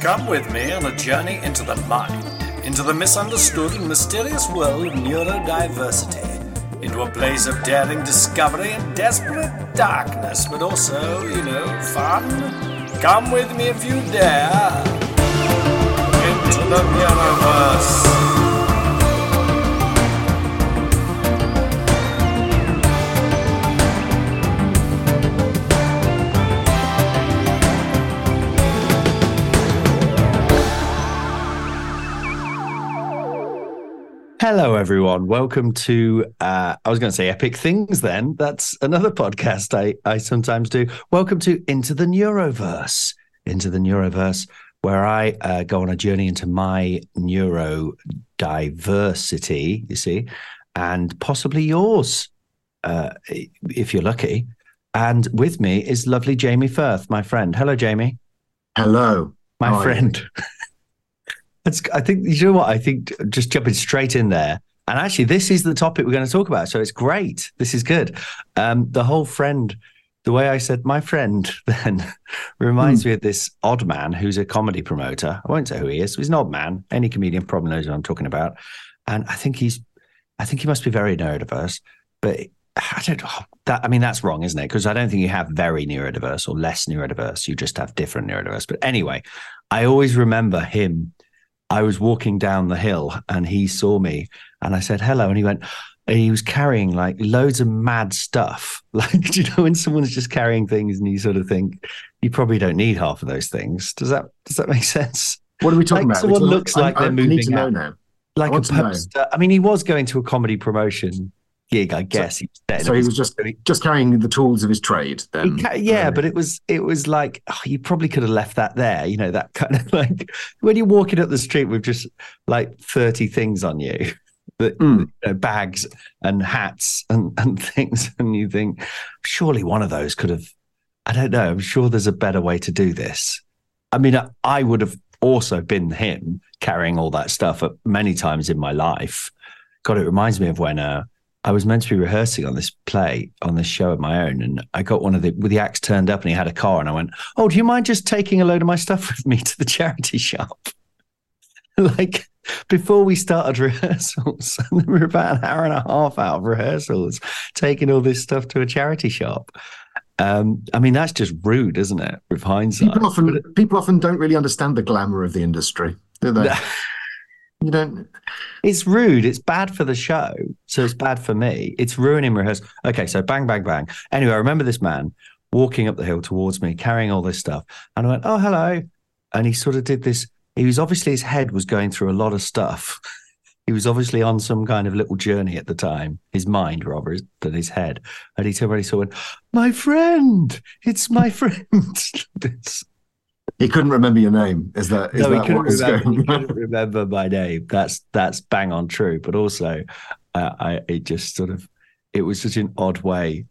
Come with me on a journey into the mind, into the misunderstood and mysterious world of neurodiversity, into a place of daring discovery and desperate darkness, but also, you know, fun. Come with me if you dare into the Neuroverse. Hello, everyone. Welcome to, uh, I was going to say epic things then. That's another podcast I, I sometimes do. Welcome to Into the Neuroverse. Into the Neuroverse, where I uh, go on a journey into my neurodiversity, you see, and possibly yours, uh, if you're lucky. And with me is lovely Jamie Firth, my friend. Hello, Jamie. Hello. My you? friend. That's, I think you know what I think. Just jumping straight in there, and actually, this is the topic we're going to talk about. So it's great. This is good. Um, the whole friend, the way I said my friend, then reminds me of this odd man who's a comedy promoter. I won't say who he is. He's an odd man. Any comedian probably knows what I'm talking about. And I think he's, I think he must be very neurodiverse. But I don't. oh, that I mean, that's wrong, isn't it? Because I don't think you have very neurodiverse or less neurodiverse. You just have different neurodiverse. But anyway, I always remember him. I was walking down the hill and he saw me and I said hello and he went and he was carrying like loads of mad stuff. Like, do you know, when someone's just carrying things and you sort of think you probably don't need half of those things. Does that does that make sense? What are we talking Like about? someone talking- looks like I, they're I moving need to know out. now. Like a to know. poster. I mean, he was going to a comedy promotion gig, I guess. he was. So he was just just carrying the tools of his trade. Then, ca- yeah, but it was it was like oh, you probably could have left that there. You know that kind of like when you're walking up the street with just like thirty things on you, that Mm. you know, bags and hats and and things, and you think surely one of those could have. I don't know. I'm sure there's a better way to do this. I mean, I, I would have also been him carrying all that stuff at many times in my life. God, it reminds me of when uh, I was meant to be rehearsing on this play, on this show of my own, and I got one of the with the acts turned up, and he had a car, and I went, "Oh, do you mind just taking a load of my stuff with me to the charity shop?" like before we started rehearsals, and we were about an hour and a half out of rehearsals, taking all this stuff to a charity shop. Um, I mean, that's just rude, isn't it? With hindsight, people often it- people often don't really understand the glamour of the industry, do they? You don't. It's rude. It's bad for the show. So it's bad for me. It's ruining rehearsal. Okay, so bang, bang, bang. Anyway, I remember this man walking up the hill towards me, carrying all this stuff. And I went, oh, hello. And he sort of did this. He was obviously, his head was going through a lot of stuff. He was obviously on some kind of little journey at the time, his mind rather than his head. And he turned around he saw, went, my friend, it's my friend. He couldn't remember your name. Is that is no, he that couldn't, what is remember, he couldn't remember my name. That's that's bang on true. But also, uh, I it just sort of it was such an odd way.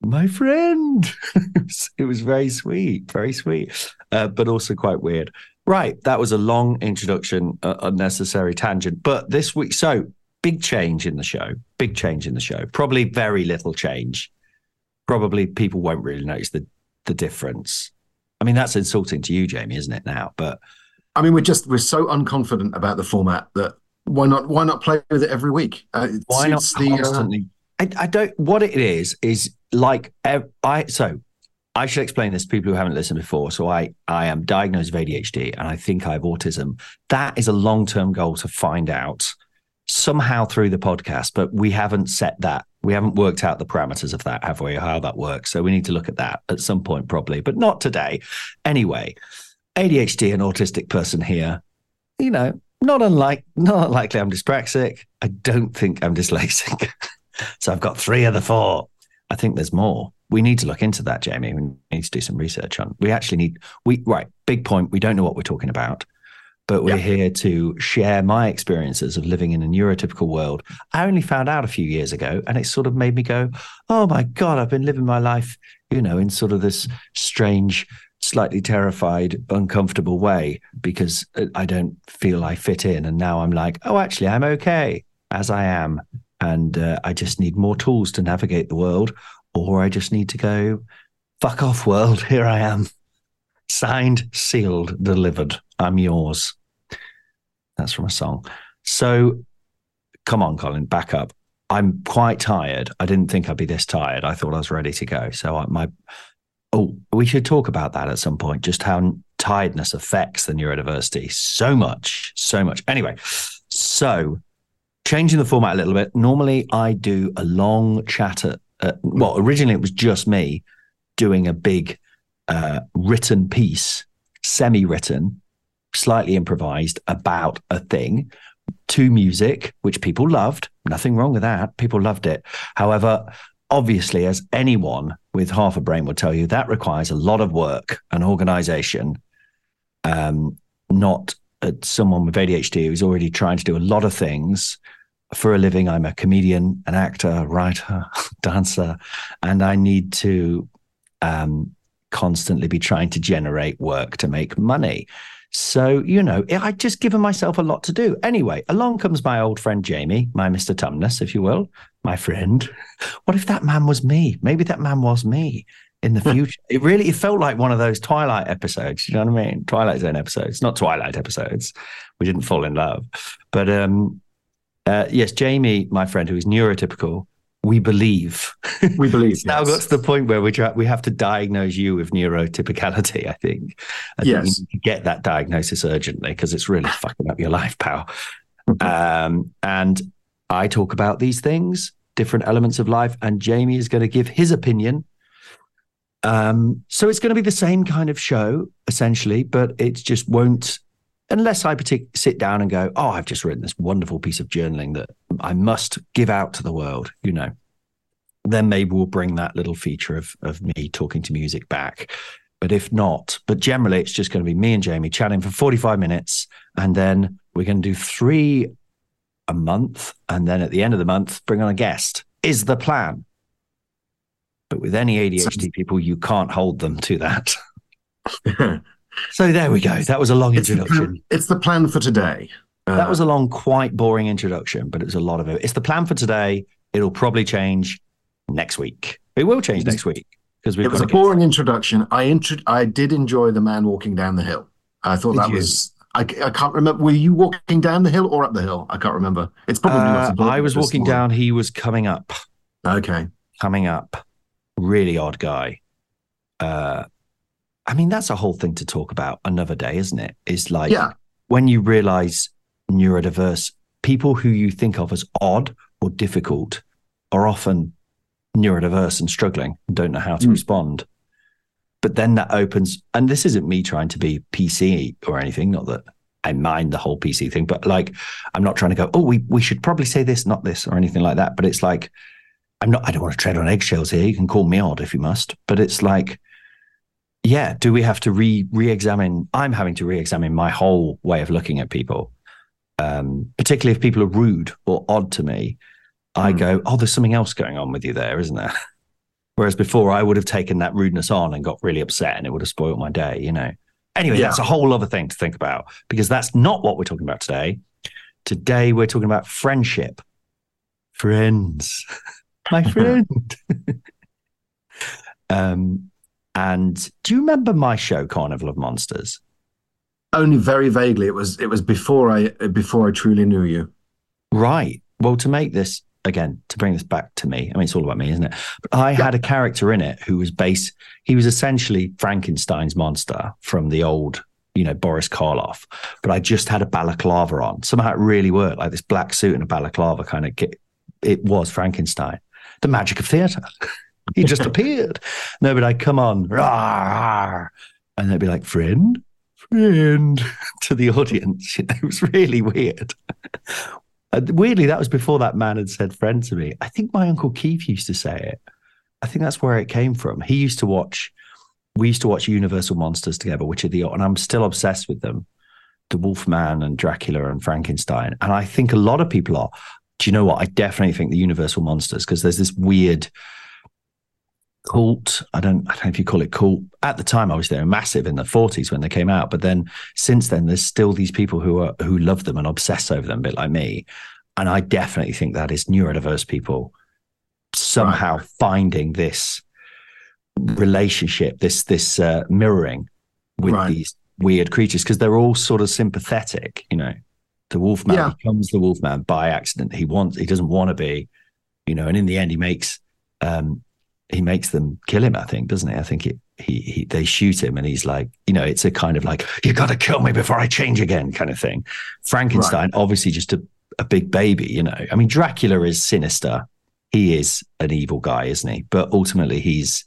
My friend, it, was, it was very sweet, very sweet, uh, but also quite weird. Right, that was a long introduction, uh, unnecessary tangent. But this week, so big change in the show. Big change in the show. Probably very little change. Probably people won't really notice the the difference. I mean, that's insulting to you, Jamie, isn't it? Now, but I mean, we're just we're so unconfident about the format that why not why not play with it every week? Uh, why not the, uh, constantly? I, I don't. What it is is like I. So I should explain this to people who haven't listened before. So I I am diagnosed with ADHD and I think I have autism. That is a long term goal to find out somehow through the podcast, but we haven't set that. We haven't worked out the parameters of that, have we? How that works. So we need to look at that at some point, probably, but not today. Anyway, ADHD and autistic person here. You know, not unlike not unlikely I'm dyspraxic. I don't think I'm dyslexic. so I've got three of the four. I think there's more. we need to look into that, Jamie. We need to do some research on. We actually need we right. Big point. We don't know what we're talking about, but we're Yeah. here to share my experiences of living in a neurotypical world. I only found out a few years ago, and it sort of made me go, "Oh my god, I've been living my life, you know, in sort of this strange." Slightly terrified, uncomfortable way because uh, I don't feel I fit in. And now I'm like, oh, actually, I'm okay as I am. And uh, I just need more tools to navigate the world or I just need to go, fuck off, world. Here I am. Signed, sealed, delivered. I'm yours. That's from a song. So come on, Colin, back up. I'm quite tired. I didn't think I'd be this tired. I thought I was ready to go. So I, my, oh, we should talk about that at some point, just how tiredness affects the neurodiversity so much, so much. Anyway, so changing the format a little bit. Normally, I do a long chat at, uh, well, originally it was just me doing a big uh, written piece, semi written, slightly improvised about a thing to music, which people loved. Nothing wrong with that. People loved it. However, obviously, as anyone with half a brain will tell you, that requires a lot of work and organization. Um, not uh, someone with ADHD who's already trying to do a lot of things for a living. I'm a comedian, an actor, writer, dancer, and I need to um, constantly be trying to generate work to make money. So, you know, I'd just given myself a lot to do. Anyway, along comes my old friend Jamie, my Mr. Tumnus, if you will, my friend. What if that man was me? Maybe that man was me in the future. it really it felt like one of those Twilight episodes. You know what I mean? Twilight Zone episodes, not Twilight episodes. We didn't fall in love. But um uh, yes, Jamie, my friend who is neurotypical, we believe. We believe. It's now yes. got to the point where we try, we have to diagnose you with neurotypicality. I think. I think Yes. you need to get that diagnosis urgently because it's really fucking up your life, pal. um, and I talk about these things, different elements of life, and Jamie is going to give his opinion. Um, so it's going to be the same kind of show essentially, but it just won't unless I partic- sit down and go, oh, I've just written this wonderful piece of journaling that I must give out to the world, you know, then maybe we'll bring that little feature of, of me talking to music back. But if not, but generally it's just going to be me and Jamie chatting for 45 minutes. And then we're going to do three a month. And then at the end of the month, bring on a guest is the plan. But with any ADHD people, you can't hold them to that. So there we go. That was a long it's, the introduction. plan, it's the plan for today. Uh, That was a long, quite boring introduction, but it was a lot of it. It's the plan for today. It'll probably change next week. It will change next week because we've it was got a boring introduction. I intro- I did enjoy the man walking down the hill. I thought Did that you? was. I, I can't remember. Were you walking down the hill or up the hill? I can't remember. It's probably not. Uh, important I was walking point. down. He was coming up. Okay. Coming up. Really odd guy. Uh, I mean, that's a whole thing to talk about another day, isn't it? it? Is like Yeah. when you realize neurodiverse people who you think of as odd or difficult are often neurodiverse and struggling and don't know how to Mm. respond. But then that opens, and this isn't me trying to be PC or anything, not that I mind the whole PC thing, but like I'm not trying to go, oh, we, we should probably say this, not this, or anything like that. But it's like, I'm not, I don't want to tread on eggshells here. You can call me odd if you must. But it's like, yeah, do we have to re re-examine? I'm having to re-examine my whole way of looking at people, um, particularly if people are rude or odd to me. I Hmm. go, oh, there's something else going on with you there, isn't there? Whereas before, I would have taken that rudeness on and got really upset, and it would have spoiled my day, you know. Anyway, Yeah. that's a whole other thing to think about because that's not what we're talking about today. Today, we're talking about friendship, friends, my friend. um, and do you remember my show, Carnival of Monsters? Only very vaguely. It was. It was before I before I truly knew you. Right. Well, to make this again, to bring this back to me, I mean, it's all about me, isn't it? But I had a character in it who was base. he was essentially Frankenstein's monster from the old, you know, Boris Karloff. But I just had a balaclava on. Somehow it really worked, like this black suit and a balaclava kind of it was Frankenstein. The magic of theatre. he just appeared. No, but I'd come on, "Rawr, rawr," and they'd be like, friend, friend, to the audience. It was really weird. Weirdly, that was before that man had said friend to me. I think my uncle Keith used to say it. I think that's where it came from. He used to watch. We used to watch Universal Monsters together, which are the and I'm still obsessed with them. The Wolfman and Dracula and Frankenstein, and I think a lot of people are. Do you know what? I definitely think the Universal Monsters because there's this weird cult. I don't, I don't know if you call it cult. At the time, obviously, they were massive in the 40s when they came out. But then since then, there's still these people who are who love them and obsess over them, a bit like me. And I definitely think that is neurodiverse people somehow right. finding this relationship, this this uh, mirroring with right. these weird creatures because they're all sort of sympathetic. You know, the Wolfman yeah. becomes the Wolfman by accident. He wants, he doesn't want to be, you know, and in the end, he makes um, he makes them kill him. I think, doesn't he? I think it, he, he they shoot him, and he's like, you know, it's a kind of like you got to kill me before I change again kind of thing. Frankenstein, right. obviously, just a, a big baby. You know, I mean, Dracula is sinister. He is an evil guy, isn't he? But ultimately, he's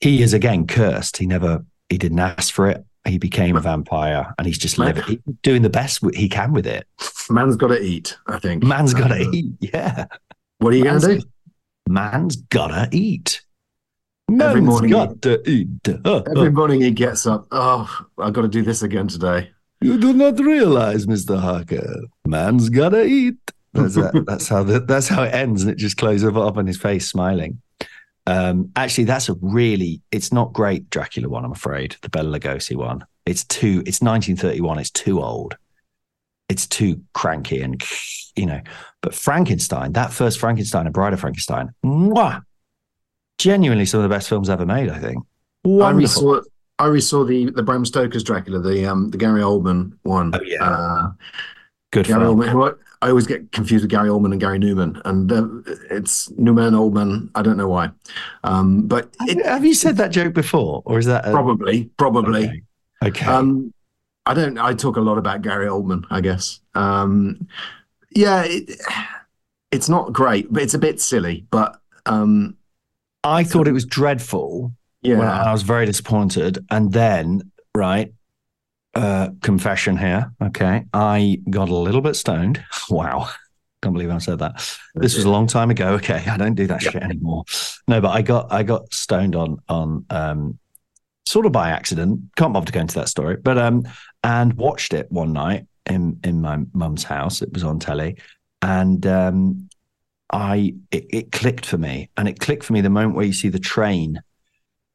he is again cursed. He never he didn't ask for it. He became a vampire, and he's just living, he's doing the best he can with it. Man's got to eat. I think man's got to uh, eat. Yeah. What are you going to do? Man's gotta eat. Man's every morning got to eat. every morning he gets up. Oh, I've got to do this again today. You do not realize, Mister Harker, man's gotta eat. That's, that, that's how the, that's how it ends, and it just closes up on his face, smiling. Um, actually, that's a really. It's not great Dracula one. I'm afraid the Bela Lugosi one. It's too. It's 1931. It's too old. It's too cranky and you know. But Frankenstein, that first Frankenstein and Bride of Frankenstein, mwah, genuinely some of the best films ever made. I think. Wonderful. I resaw, I resaw the the Bram Stoker's Dracula, the um the Gary Oldman one. Oh yeah, uh, good. Gary film. Oldman. I, I, always get confused with Gary Oldman and Gary Numan, and uh, it's Newman Oldman. I don't know why. Um, but it, have, you said that joke before, or is that a... probably probably? Okay. okay. Um, I don't. I talk a lot about Gary Oldman. I guess. Um, yeah, it, it's not great, but it's a bit silly. But um, I thought it was dreadful. Yeah, I was very disappointed. And then, right, uh, confession here. Okay, I got a little bit stoned. Wow. Can't believe I said that. This was a long time ago. Okay, I don't do that shit anymore. No, but I got I got stoned on on um, sort of by accident. Can't bother to go into that story, but um, and watched it one night in in my mum's house. It was on telly, and um, I it, it, clicked for me, and it clicked for me the moment where you see the train.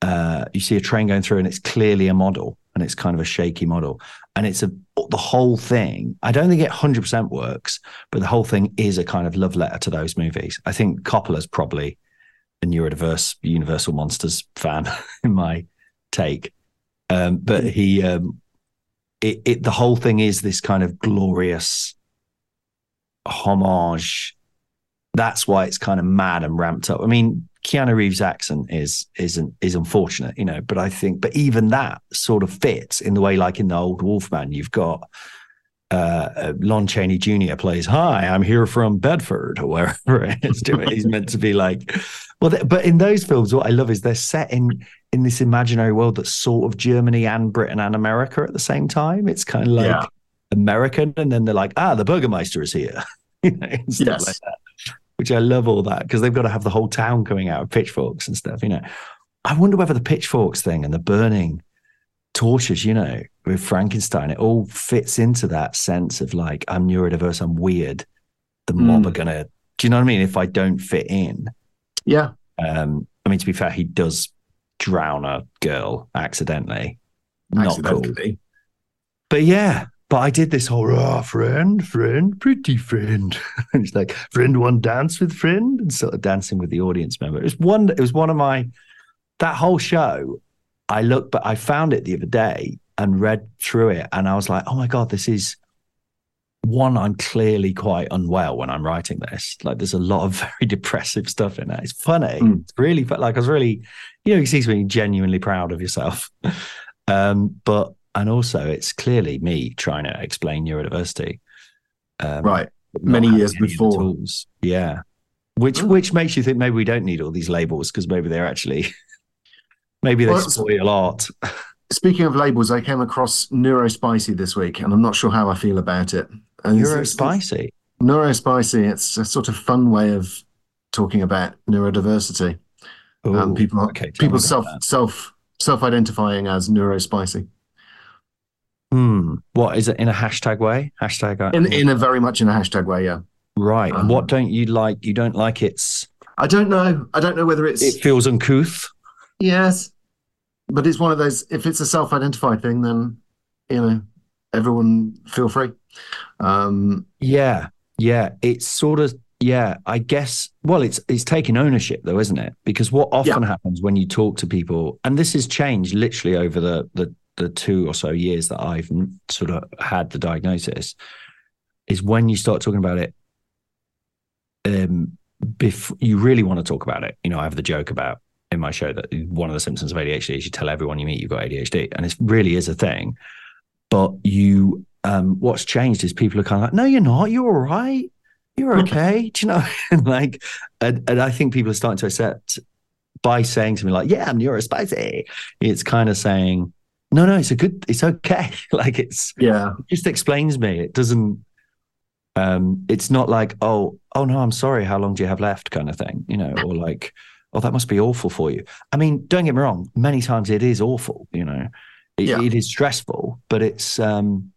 Uh, you see a train going through, and it's clearly a model, and it's kind of a shaky model, and it's a the whole thing. I don't think it hundred percent works, but the whole thing is a kind of love letter to those movies. I think Coppola's probably a neurodiverse Universal Monsters fan in my take, um, but he um, it, it the whole thing is this kind of glorious homage. That's why it's kind of mad and ramped up. I mean, Keanu Reeves' accent is isn't is unfortunate, you know, but I think, but even that sort of fits in the way, like in the old Wolfman, you've got uh, uh Lon Chaney Jr. plays, "Hi, I'm here from Bedford," or wherever it is. He's meant to be like, well, but in those films, what I love is they're set in in this imaginary world that's sort of Germany and Britain and America at the same time. It's kind of like yeah. American, and then they're like, ah, the Burgermeister is here, you know, yes. like that. Which I love all that because they've got to have the whole town coming out with pitchforks and stuff. You know, I wonder whether the pitchforks thing and the burning torches, you know, with Frankenstein, it all fits into that sense of like, I'm neurodiverse, I'm weird. The mob mm. are gonna. Do you know what I mean? If I don't fit in, yeah. Um, I mean, to be fair, he does drown a girl accidentally. Not cool. But yeah, but I did this whole oh, friend, friend, pretty friend. and it's like friend one dance with friend and sort of dancing with the audience member. It was one it was one of my that whole show. I looked, but I found it the other day and read through it, and I was like, oh my god, this is one, I'm clearly quite unwell when I'm writing this. Like, there's a lot of very depressive stuff in it. It's funny. Mm. It's really like I was really, you know, you see something genuinely proud of yourself. um, but and also, it's clearly me trying to explain neurodiversity. Um, right. Many years before. Yeah. Which mm. which makes you think maybe we don't need all these labels because maybe they're actually maybe they well, spoil art. Speaking of labels, I came across Neurospicy this week, and I'm not sure how I feel about it. And Neurospicy? Neurospicy, it's a sort of fun way of talking about neurodiversity. Ooh, um, people okay, people self that. self self identifying as neurospicy Hmm. What is it in a hashtag way? Hashtag uh, in in a very much in a hashtag way. Yeah, right. and what um, don't you like? You don't like it's I don't know. I don't know whether it's it feels uncouth. yes, but it's one of those. If it's a self identified thing, then you know everyone feel free. Um, Yeah, yeah. It's sort of yeah. I guess. Well, it's it's taking ownership though, isn't it? Because what often happens when you talk to people, and this has changed literally over the the the two or so years that I've sort of had the diagnosis, is when you start talking about it. Um, before you really want to talk about it, you know, I have the joke about in my show that one of the symptoms of ADHD is you tell everyone you meet you've got ADHD, and it really is a thing. But you, um, what's changed is people are kind of like, no, you're not. You're all right. You're okay. Do you know? And like, and, and I think people are starting to accept by saying to me like, yeah, I'm neurospicy. It's kind of saying, no, no, it's a good, it's okay. like it's yeah, it just explains me. It doesn't. Um, it's not like, oh, oh no, I'm sorry. How long do you have left? Kind of thing, you know, or like, oh, that must be awful for you. I mean, don't get me wrong. Many times it is awful. You know, it, Yeah. it is stressful, but it's. um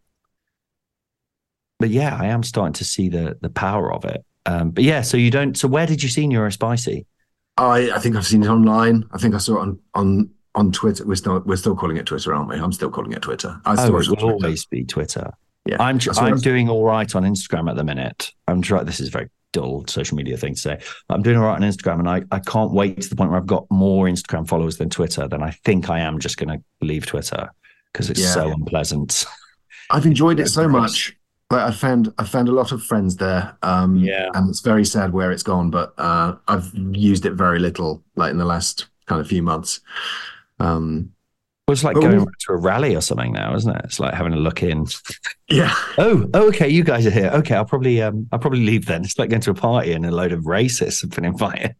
But yeah, I am starting to see the the power of it. Um, but yeah, so you don't. So where did you see Neurospicy? I I think I've seen it online. I think I saw it on on on Twitter. We're still we're still calling it Twitter, aren't we? I'm still calling it Twitter. I Oh, it will always be Twitter. Yeah, I'm I'm doing all right on Instagram at the minute. I'm trying. This is very dull social media thing to say. I'm doing all right on Instagram, and I, I can't wait to the point where I've got more Instagram followers than Twitter. Then I think I am just going to leave Twitter because it's Yeah. so unpleasant. I've enjoyed it so much. Like I found I found a lot of friends there. Um, Yeah. and it's very sad where it's gone. But uh, I've used it very little, like in the last kind of few months. Um, Well, it's like going to a rally or something now, isn't it? It's like having a look in. yeah, Oh, oh, okay, you guys are here. Okay, I'll probably um I'll probably leave then. It's like going to a party and a load of racists have been invited.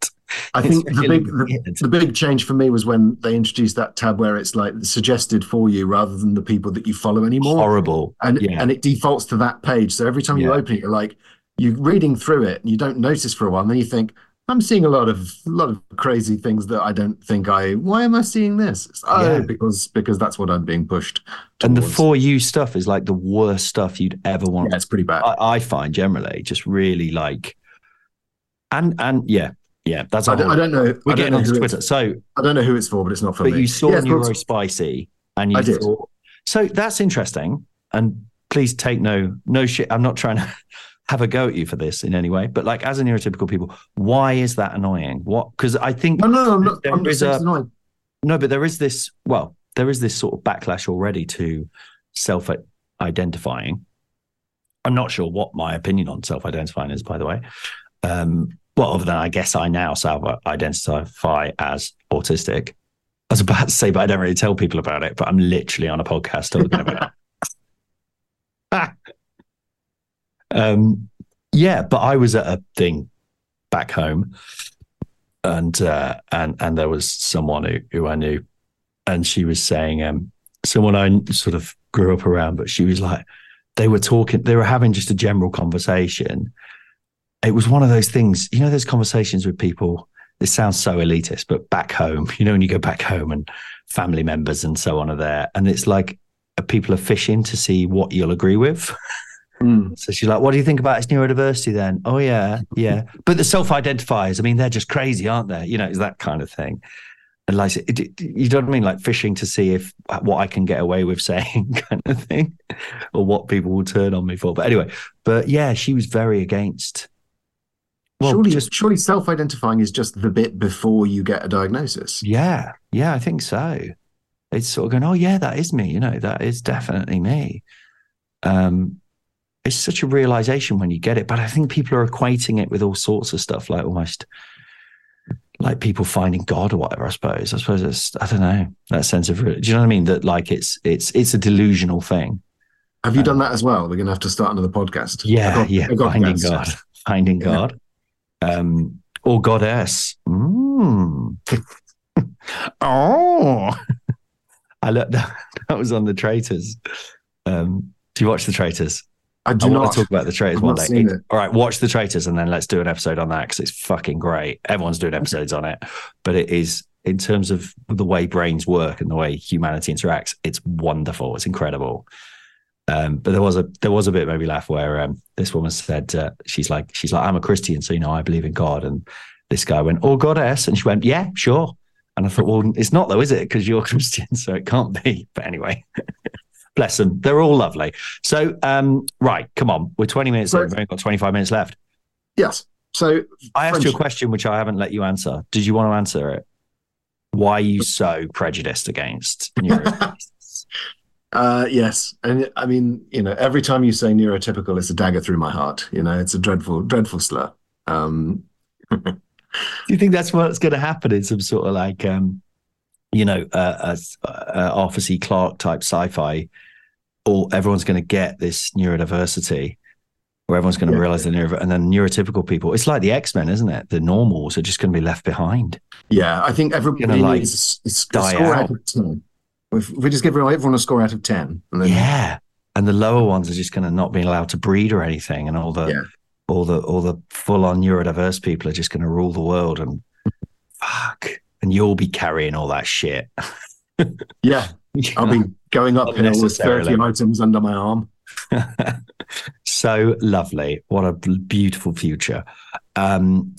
I It's think the big the, the big change for me was when they introduced that tab where it's like suggested for you rather than the people that you follow anymore. Horrible. and yeah. and it defaults to that page. So every time you open it, you're like you're reading through it and you don't notice for a while, and then you think, I'm seeing a lot of a lot of crazy things that I don't think I. Why am I seeing this? Oh, Yeah. because because that's what I'm being pushed. and the for you stuff is like the worst stuff you'd ever want yeah, it's pretty bad. I, I find generally just really like, and and yeah, yeah, that's I don't, I don't know. We're getting onto Twitter. So, I don't know who it's for, but it's not for but me. you saw Yeah, Neuro Spicy, and you I did. so. That's interesting. And please take no no shit. I'm not trying to have a go at you for this in any way. But like, as a neurotypical people, why is that annoying? What? Because I think Oh, no, I'm not. I'm just a- annoying. no, but there is this. Well, there is this sort of backlash already to self-identifying. I'm not sure what my opinion on self-identifying is, by the way. Um, well, other than I guess I now self-identify as autistic. I was about to say, but I don't really tell people about it. But I'm literally on a podcast talking about it. Um, yeah, but I was at a thing back home, and uh, and and there was someone who, who I knew, and she was saying, um, someone I sort of grew up around, but she was like, they were talking, they were having just a general conversation. It was one of those things, you know, those conversations with people. This sounds so elitist, but back home, you know, when you go back home and family members and so on are there, and it's like uh, people are fishing to see what you'll agree with. Mm. So she's like, "What do you think about its neurodiversity?" Then, oh yeah, yeah. But the self-identifiers, I mean, they're just crazy, aren't they? You know, it's that kind of thing. And like, it, it- you know what I mean? Like fishing to see if what I can get away with saying, kind of thing, or what people will turn on me for. But anyway, but yeah, she was very against. Well, surely, just surely self-identifying is just the bit before you get a diagnosis. yeah, yeah, I think so. It's sort of going, oh yeah, that is me. You know, that is definitely me. Um, it's such a realization when you get it, but I think people are equating it with all sorts of stuff, like almost like people finding God or whatever. I suppose. I suppose it's I don't know that sense of. Do you know what I mean? That like it's it's it's a delusional thing. Have you done that as well? We're going to have to start another podcast. Yeah, got- yeah. Got Finding. God, finding Yeah. God, um, or goddess. Mm. oh, I looked. That, that was on the Traitors. Um, do you watch the Traitors? I do I not want to talk about the traitors I've one day. It- it. all right, watch the traitors and then let's do an episode on that because it's fucking great. Everyone's doing episodes on it, but it is in terms of the way brains work and the way humanity interacts. It's wonderful. It's incredible. Um, but there was a there was a bit maybe laugh where um, this woman said uh, she's like she's like I'm a Christian, so you know I believe in God, and this guy went, "Oh, goddess," and she went, "Yeah, sure." And I thought, well, it's not though, is it? Because you're Christian, so it can't be. But anyway, bless them. They're all lovely. So, um, right, come on. We're 20 minutes So- in. We've only got 25 minutes left. Yes. So I asked you a question which I haven't let you answer. Did you want to answer it? Why are you so prejudiced against neuroscience? Uh, yes, and I mean, you know, every time you say neurotypical, it's a dagger through my heart. You know, it's a dreadful, dreadful slur. Um, Do you think that's what's going to happen in some sort of like, um, you know, uh, uh, uh, Arthur C. Clarke type sci-fi? Or everyone's going to get this neurodiversity, where everyone's going to Yeah. realize the neuro, and then neurotypical people. It's like the X Men, isn't it? The normals are just going to be left behind. yeah, I think everybody Gonna, like, needs a, a die score out. out of ten. If we just give everyone, everyone a score out of ten, and then Yeah, and the lower ones are just going to not be allowed to breed or anything, and all the Yeah. all the all the full on neurodiverse people are just going to rule the world. And fuck, and you'll be carrying all that shit. yeah, I'll be going uphill with Unnecessarily. thirty items under my arm. so lovely. What a beautiful future. Um,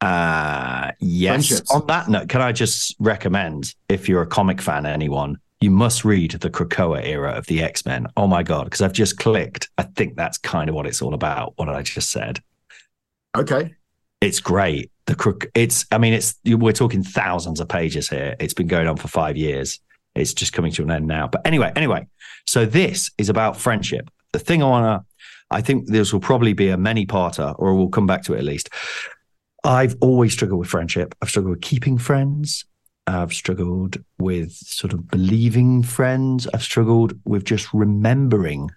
uh, yes. On that note, can I just recommend if you're a comic fan, anyone, you must read the Krakoa era of the X Men. Oh my God, because I've just clicked. I think that's kind of what it's all about, what I just said. Okay, It's great. The crook. It's. I mean, it's. We're talking thousands of pages here. It's been going on for five years. It's just coming to an end now. But anyway, anyway. So this is about friendship. The thing I wanna. I think this will probably be a many-parter, or we'll come back to it at least. I've always struggled with friendship. I've struggled with keeping friends. I've struggled with sort of believing friends. I've struggled with just remembering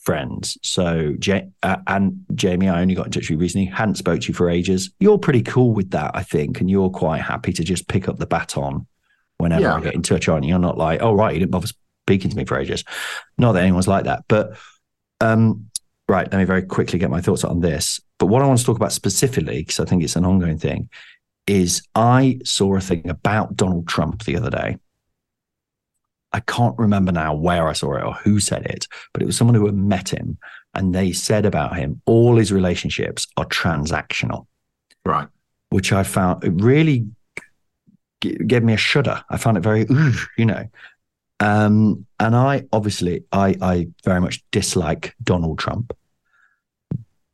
friends. So, uh, and Jamie, I only got in touch with you recently. Hadn't spoke to you for ages. You're pretty cool with that, I think, and you're quite happy to just pick up the baton whenever Yeah. I get in touch, you? You're not like, oh right, you didn't bother speaking to me for ages. Not that anyone's like that, but um, right. Let me very quickly get my thoughts on this. But what I want to talk about specifically, because I think it's an ongoing thing, is I saw a thing about Donald Trump the other day. I can't remember now where I saw it or who said it, but it was someone who had met him and they said about him all his relationships are transactional, right. which I found it really g- gave me a shudder. I found it very, you know. Um, and I obviously I I very much dislike Donald Trump,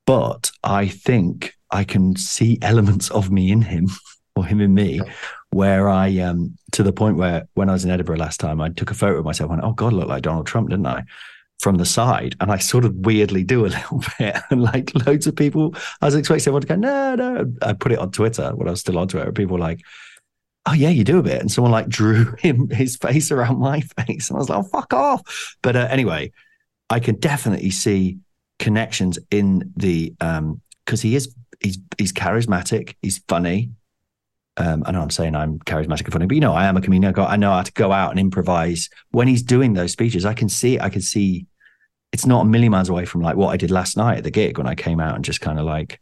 but I think I can see elements of me in him or him in me where I um to the point where when I was in Edinburgh last time, I took a photo of myself and went, Oh God, I look like Donald Trump, didn't I? From the side. And I sort of weirdly do a little bit. And like loads of people, I was expecting everyone to go, No, no. I put it on Twitter when I was still on Twitter. People were like, Oh yeah, you do a bit. And someone like drew him his face around my face. And I was like, oh, fuck off. But uh, anyway, I can definitely see connections in the um because he is he's he's charismatic, he's funny. Um, I know I'm saying I'm charismatic and funny, but you know, I am a comedian. I, go, I know how to go out and improvise. When he's doing those speeches, I can see, I can see it's not a million miles away from like what I did last night at the gig when I came out and just kind of like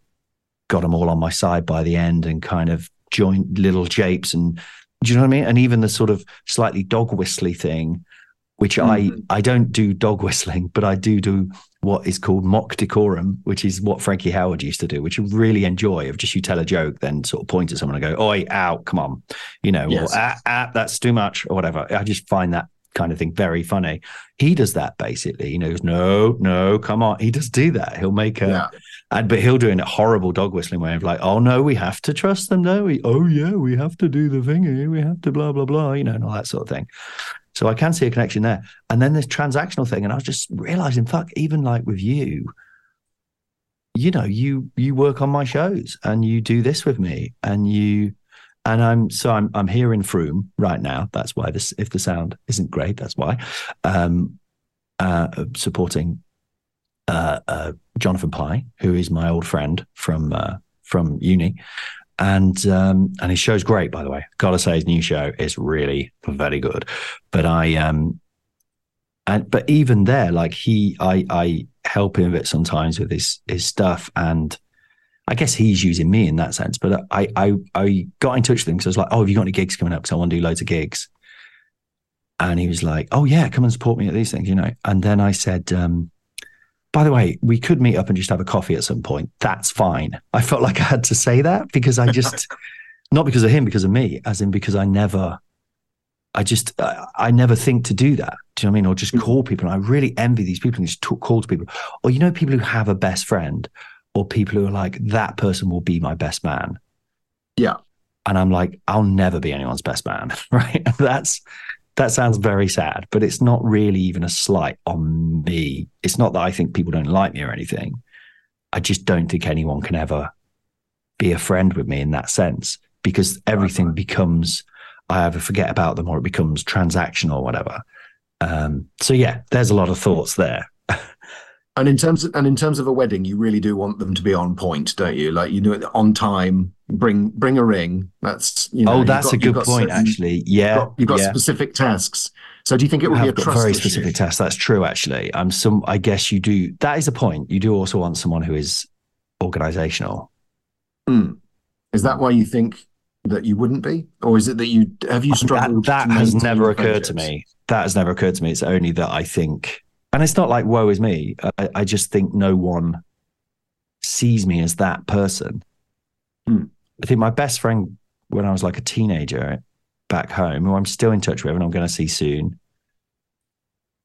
got them all on my side by the end and kind of joined little japes and do you know what I mean? And even the sort of slightly dog whistly thing, which I I don't do dog whistling, but I do do what is called mock decorum, which is what Frankie Howerd used to do, which I really enjoy. Of just you tell a joke, then sort of point at someone and go, "Oi, ow, come on," you know, Yes. or ah, ah, that's too much, or whatever. I just find that kind of thing very funny. He does that basically. You know, he goes, "No, no, come on." He does do that. He'll make a. Yeah. And but he'll do it in a horrible dog whistling way of like, oh no, we have to trust them, no, we oh yeah, we have to do the thingy, we have to blah blah blah, you know, and all that sort of thing. So I can see a connection there. And then this transactional thing, and I was just realizing, fuck, even like with you, you know, you you work on my shows and you do this with me, and you and I'm so I'm I'm here in Frome right now. That's why this if the sound isn't great, that's why. Um uh supporting uh, uh, Jonathan Pie, who is my old friend from uh, from uni, and um, and his show's great, by the way. Gotta say, his new show is really very good. But I um, and but even there, like he, I, I, help him a bit sometimes with his his stuff, and I guess he's using me in that sense. But I I I got in touch with him because I was like, oh, have you got any gigs coming up? Because I want to do loads of gigs. And he was like, oh yeah, come and support me at these things, you know. And then I said, um, by the way, we could meet up and just have a coffee at some point. That's fine. I felt like I had to say that because I just, not because of him, because of me, as in because I never, I just, I, I never think to do that. Do you know what I mean? Or just mm. call people. And I really envy these people who just talk, call to people. Or, you know, people who have a best friend or people who are like, that person will be my best man. Yeah. And I'm like, I'll never be anyone's best man. Right. That's, that sounds very sad, but it's not really even a slight on me. It's not that I think people don't like me or anything. I just don't think anyone can ever be a friend with me in that sense because everything becomes I either forget about them or it becomes transactional or whatever. Um, so yeah, there's a lot of thoughts there. And in terms of and in terms of a wedding, you really do want them to be on point, don't you? Like you know, on time. Bring bring a ring. That's you know. oh, that's got, a good point, certain, actually. Yeah, You've got, you've got yeah. specific tasks. So do you think it would be a trust very issue? specific tasks. That's true, actually. I'm some. I guess you do. That is a point. You do also want someone who is organizational. Hmm. Is that why you think that you wouldn't be, or is it that you have you That, struggled? that to has never occurred to me. That has never occurred to me. It's only that I think, and it's not like woe is me. I, I just think no one sees me as that person. Hmm. I think my best friend when I was like a teenager back home, who I'm still in touch with and I'm going to see soon.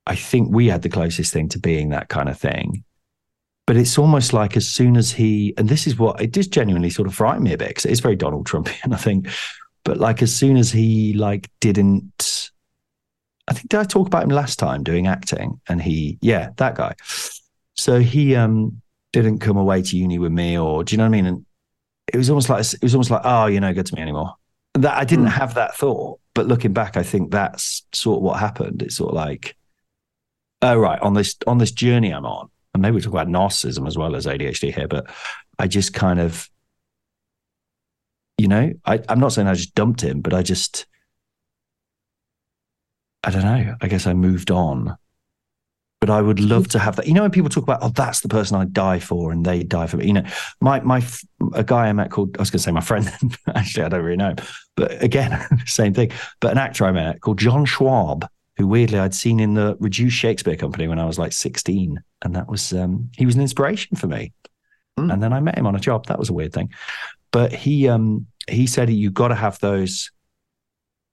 I think we had the closest thing to being that kind of thing. But it's almost like as soon as he, and this is what it just genuinely sort of frightened me a bit because it's very Donald Trumpian, I think. But like as soon as he like didn't, I think did I talk about him last time doing acting? And he, yeah, that guy. So he um didn't come away to uni with me, or do you know what I mean? And it was almost like it was almost like, oh, you're no good to me anymore. That I didn't have that thought, but looking back, I think that's sort of what happened. It's sort of like, oh right, on this on this journey I'm on, and maybe we talk about narcissism as well as ADHD here, but I just kind of, you know, I, I'm not saying I just dumped him, but I just, I don't know. I guess I moved on. But I would love to have that. You know, when people talk about, oh, that's the person I die for, and they die for me. You know, my my a guy I met called I was going to say my friend. actually, I don't really know, him. but again, same thing. But an actor I met called John Schwab, who weirdly I'd seen in the Reduced Shakespeare Company when I was like 16, and that was um, he was an inspiration for me. Hmm. And then I met him on a job. That was a weird thing, but he um he said "You've got to have those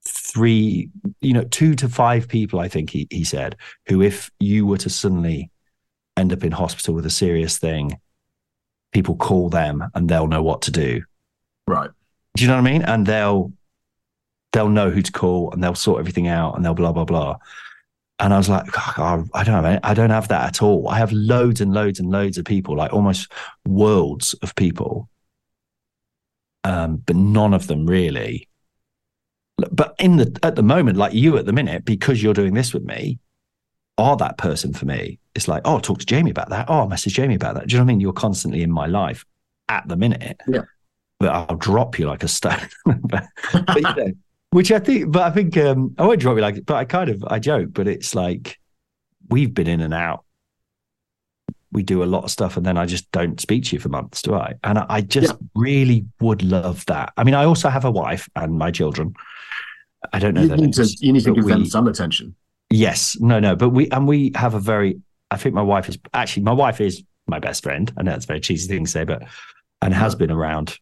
three, you know, two to five people. I think he he said who, if you were to suddenly end up in hospital with a serious thing, people call them and they'll know what to do. Right. Do you know what I mean? And they'll they'll know who to call and they'll sort everything out and they'll blah blah blah. And I was like, "God, I don't have I don't have that at all. I have loads and loads and loads of people, like almost worlds of people, um, but none of them really. But in the at the moment, like you at the minute, because you're doing this with me, are that person for me. It's like, oh, talk to Jamie about that. Oh, message Jamie about that. Do you know what I mean? You're constantly in my life at the minute. Yeah. But I'll drop you like a stone. but, but, you know, which I think, but I think um, I won't drop you like, but I kind of I joke, but it's like we've been in and out. We do a lot of stuff, and then I just don't speak to you for months, do I? And I, I just Yeah. really would love that. I mean, I also have a wife and my children. I don't know. You need to you need to give them some attention. Yes, no, no, but we and we have a very. I think my wife is actually my wife is my best friend. I know that's a very cheesy thing to say, but and has been around.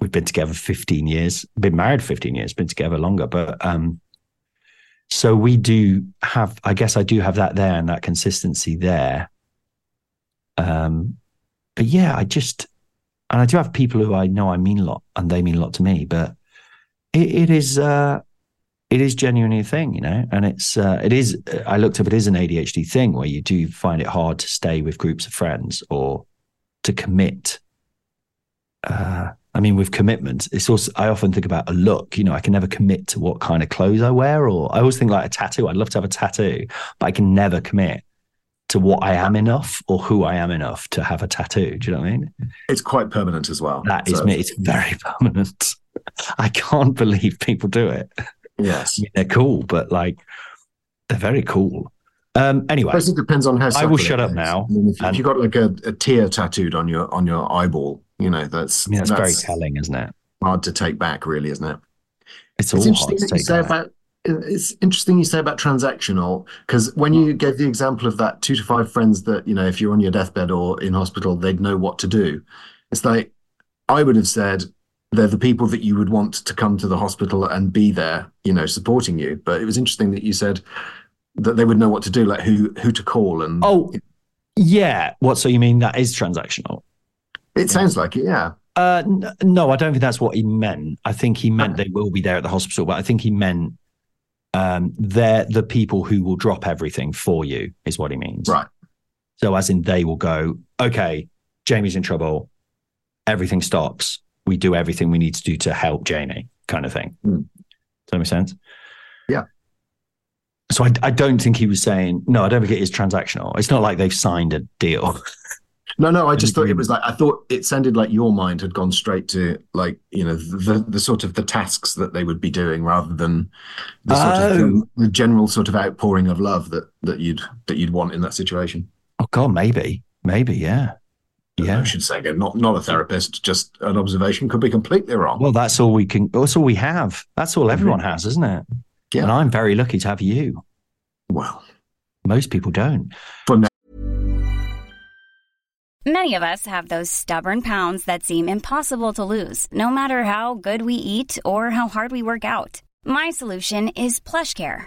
We've been together fifteen years. Been married fifteen years. Been together longer, but um. So we do have. I guess I do have that there and that consistency there. Um, but yeah, I just and I do have people who I know I mean a lot and they mean a lot to me, but it, it is. uh it is genuinely a thing, you know, and it's uh, it is. I looked up. It is an ADHD thing where you do find it hard to stay with groups of friends or to commit. Uh, I mean, with commitment, it's also. I often think about a look. You know, I can never commit to what kind of clothes I wear, or I always think like a tattoo. I'd love to have a tattoo, but I can never commit to what I am enough or who I am enough to have a tattoo. Do you know what I mean? It's quite permanent as well. That is So, me. It's very permanent. I can't believe people do it. Yes. I mean, they're cool, but like they're very cool. Um, anyway, I it depends on how. I will shut up is. now, I mean, if, and- if you've got like a, a tear tattooed on your on your eyeball, you know that's I mean, that's, very telling, isn't it? hard to take back, really, isn't it? It's It's interesting you say back. about. It's interesting you say about transactional because when you gave the example of that two to five friends that you know if you're on your deathbed or in hospital they'd know what to do. It's like I would have said they're the people that you would want to come to the hospital and be there, you know, supporting you. But it was interesting that you said that they would know what to do, like who who to call, and Oh, yeah. What? So you mean that is transactional? it sounds like it, yeah. Uh, n- no, I don't think that's what he meant. I think he meant they will be there at the hospital, but I think he meant um, they're the people who will drop everything for you, is what he means. Right. So, as in, they will go, okay, Jamie's in trouble. Everything stops. We do everything we need to do to help Jamie, kind of thing. Hmm. Does that make sense? Yeah. So, I, I don't think he was saying, no, I don't think it is transactional. It's not like they've signed a deal. No, no, I just thought it was like I thought it sounded like your mind had gone straight to like you know the the sort of the tasks that they would be doing rather than the sort of Oh. the, the general sort of outpouring of love that that you'd that you'd want in that situation. oh, God, maybe. Maybe, yeah. Yeah. I should say again, not not a therapist, just an observation could be completely wrong. Well, that's all we can. That's all we have. That's all mm-hmm. everyone has, isn't it? Yeah. And I'm very lucky to have you. well, Most people don't. for now, Many of us have those stubborn pounds that seem impossible to lose, no matter how good we eat or how hard we work out. My solution is PlushCare.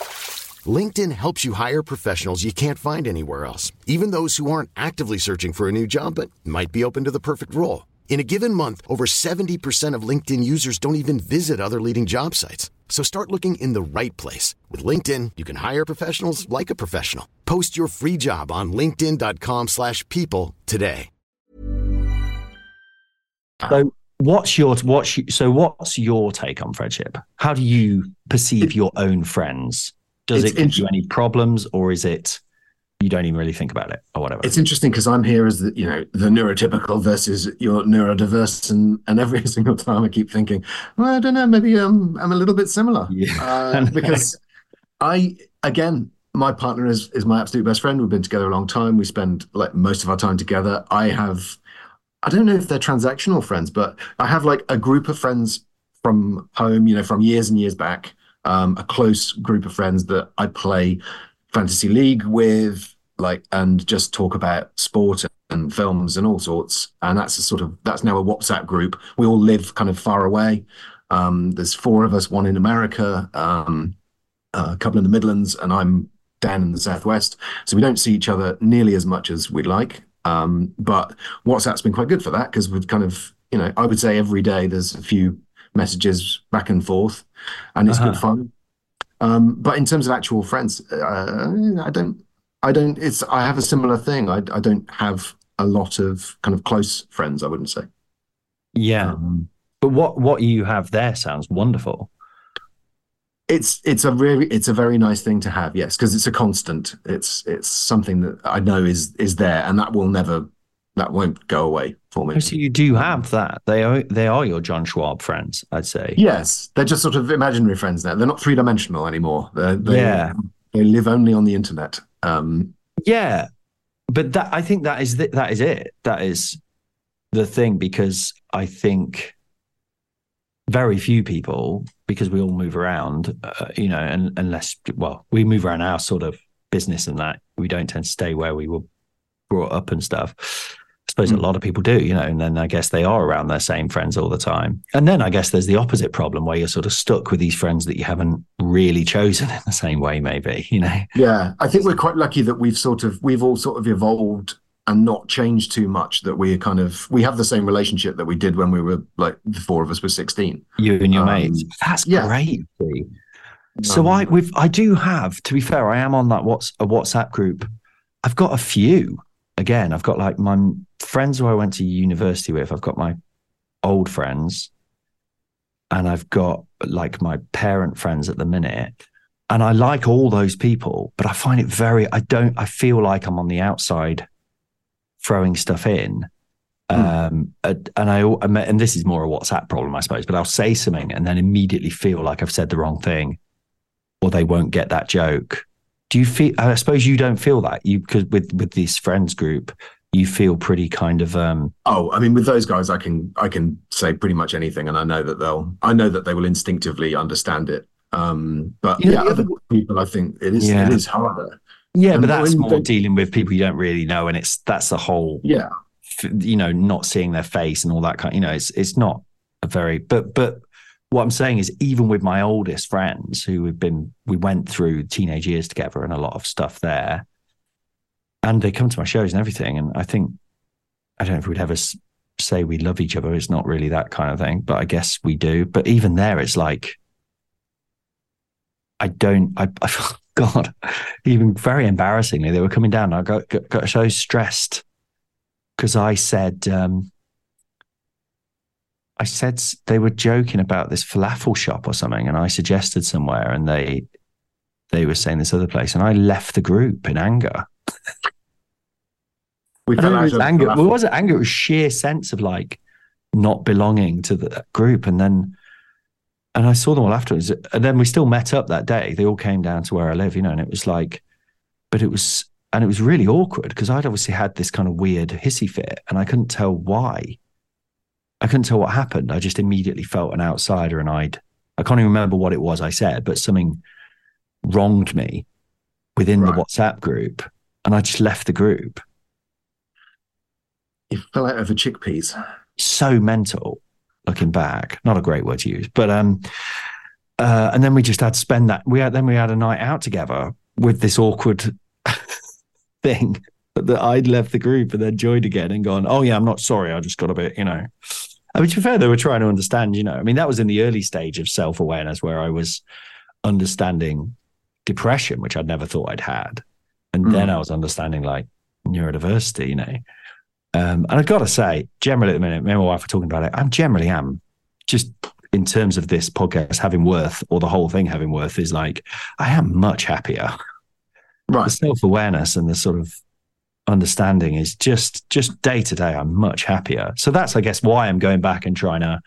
LinkedIn helps you hire professionals you can't find anywhere else, even those who aren't actively searching for a new job but might be open to the perfect role. In a given month, over 70% of LinkedIn users don't even visit other leading job sites. So start looking in the right place. With LinkedIn, you can hire professionals like a professional. Post your free job on linkedin.com slash people today. So, what's your what's so what's your take on friendship? How do you perceive your own friends? Does It's it give you any problems, or is it you don't even really think about it, or whatever? it's interesting because I'm here as the you know the neurotypical versus your neurodiverse, and and every single time I keep thinking, well, I don't know, maybe um, I'm a little bit similar Yeah. uh, because I again my partner is is my absolute best friend. We've been together a long time. We spend like most of our time together. I have I don't know if they're transactional friends, but I have like a group of friends from home, you know, from years and years back. Um, a close group of friends that I play fantasy league with, like, and just talk about sport and films and all sorts. And that's a sort of that's now a WhatsApp group. We all live kind of far away. Um, there's four of us, one in America, um, a couple in the Midlands, and I'm down in the southwest. So we don't see each other nearly as much as we'd like. Um, but WhatsApp's been quite good for that because we've kind of, you know, I would say every day there's a few messages back and forth, and it's good Uh-huh. fun. Um, but in terms of actual friends, uh, I don't, I don't. It's I have a similar thing. I I don't have a lot of kind of close friends. I wouldn't say. yeah, Um, but what what you have there sounds wonderful. it's it's a really it's a very nice thing to have yes because it's a constant it's it's something that i know is is there and that will never that won't go away for me So you do have that. They are they are your John Schwab friends, I'd say. yes they're just sort of imaginary friends now they're not three-dimensional anymore they're, they Yeah. they live only on the internet um Yeah, but that I think that is the, that is it. That is the thing because I think very few people, because we all move around, uh, you know, and unless well, we move around our sort of business and that we don't tend to stay where we were brought up and stuff. I suppose a Mm. lot of people do, you know, and then I guess they are around their same friends all the time. And then I guess there's the opposite problem where you're sort of stuck with these friends that you haven't really chosen in the same way, maybe, you know. yeah i think we're quite lucky that we've sort of we've all sort of evolved and not changed too much that we're kind of we have the same relationship that we did when we were like the four of us were 16 You and your Um, mates. That's yeah. great. So Um, I with I do have, to be fair, I am on that what's a WhatsApp group. I've got a few. Again, I've got like my friends who I went to university with. I've got my old friends, and I've got like my parent friends at the minute. And I like all those people, but I find it very. I don't. I feel like I'm on the outside, throwing stuff in. Um, and and I and this is more a WhatsApp problem, I suppose. But I'll say something and then immediately feel like I've said the wrong thing, or they won't get that joke. Do you feel? I suppose you don't feel that you because with with this friends group, you feel pretty kind of um Oh, I mean, with those guys, I can I can say pretty much anything, and I know that they'll I know that they will instinctively understand it. Um, but know, yeah, other people, I think it is Yeah. it is harder. yeah, And but that's more they- dealing with people you don't really know, and it's that's the whole Yeah, you know not seeing their face and all that kind. Of you know, it's it's not a very but but what I'm saying is even with my oldest friends who have been we went through teenage years together and a lot of stuff there, and they come to my shows and everything, and I think I don't know if we'd ever say we love each other. It's not really that kind of thing, but I guess we do. But even there, it's like I don't. I, I God, even very embarrassingly, they were coming down. I got got, got so stressed because I said um, I said they were joking about this falafel shop or something, and I suggested somewhere, and they they were saying this other place, and I left the group in anger. we fell out of anger. Well, it wasn't anger. It was sheer sense of like not belonging to the group. And then, and I saw them all afterwards. And then we still met up that day. They all came down to where I live, you know, and it was like, but it was, and it was really awkward because I'd obviously had this kind of weird hissy fit and I couldn't tell why. I couldn't tell what happened. I just immediately felt an outsider and I'd, I can't even remember what it was I said, but something wronged me within the WhatsApp group. And I just left the group. You fell out of over chickpeas. so mental looking back not a great word to use but um uh and then we just had to spend that we had then we had a night out together with this awkward thing that I'd left the group and then joined again and gone oh yeah I'm not sorry I just got a bit you know I mean to be fair they were trying to understand you know I mean that was in the early stage of self-awareness where I was understanding depression which I'd never thought I'd had and Mm. then I was understanding like neurodiversity you know um, and I've got to say, generally at the minute, me and my wife were talking about it. I generally am just in terms of this podcast having worth or the whole thing having worth is like, I am much happier. The Right. self awareness and the sort of understanding is just, just day to day, I'm much happier. So that's, I guess, why I'm going back and trying to,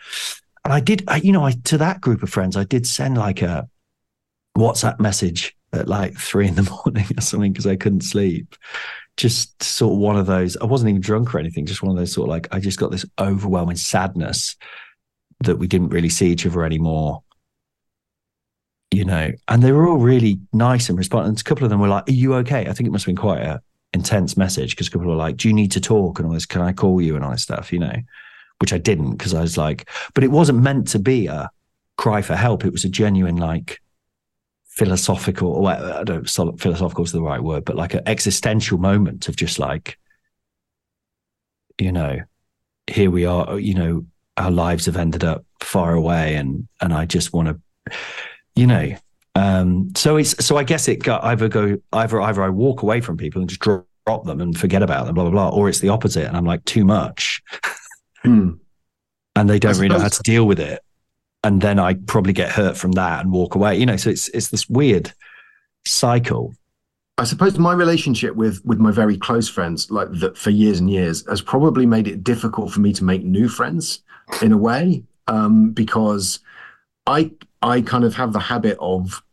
and I did, I, you know, I, to that group of friends, I did send like a WhatsApp message at like three in the morning or something because I couldn't sleep just sort of one of those. I wasn't even drunk or anything. Just one of those sort of like I just got this overwhelming sadness that we didn't really see each other anymore. You know, and they were all really nice and responsive. A couple of them were like, "Are you okay?" I think it must have been quite a intense message because people were like, "Do you need to talk?" and all this. Can I call you and all this stuff? You know, which I didn't because I was like, but it wasn't meant to be a cry for help. It was a genuine like philosophical or I don't know philosophical is the right word, but like an existential moment of just like, you know, here we are, you know, our lives have ended up far away and and I just want to, you know. Um so it's so I guess it got either go either either I walk away from people and just drop, them and forget about them, blah blah blah, or it's the opposite and I'm like too much Hmm. and they don't really know how to deal with it. And then I probably get hurt from that and walk away. You know, so it's it's this weird cycle. I suppose my relationship with with my very close friends, like that for years and years, has probably made it difficult for me to make new friends in a way, um, because I I kind of have the habit of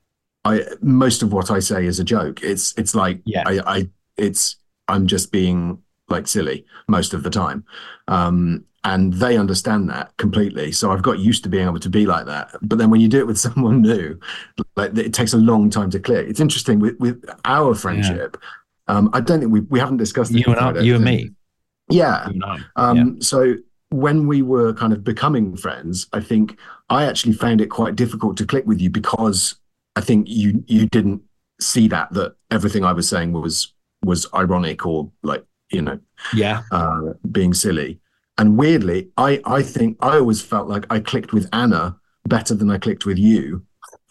I most of what I say is a joke. It's it's like Yeah. I, I it's I'm just being like silly most of the time. Um, and they understand that completely. So I've got used to being able to be like that. But then when you do it with someone new, like it takes a long time to click. It's interesting with, with our friendship. Um, I don't think we we haven't discussed You and I, you and me. Yeah. You and Um, Yeah. So when we were kind of becoming friends, I think I actually found it quite difficult to click with you because I think you you didn't see that that everything I was saying was was ironic or like you know Yeah. uh, being silly. And weirdly, I I think I always felt like I clicked with Anna better than I clicked with you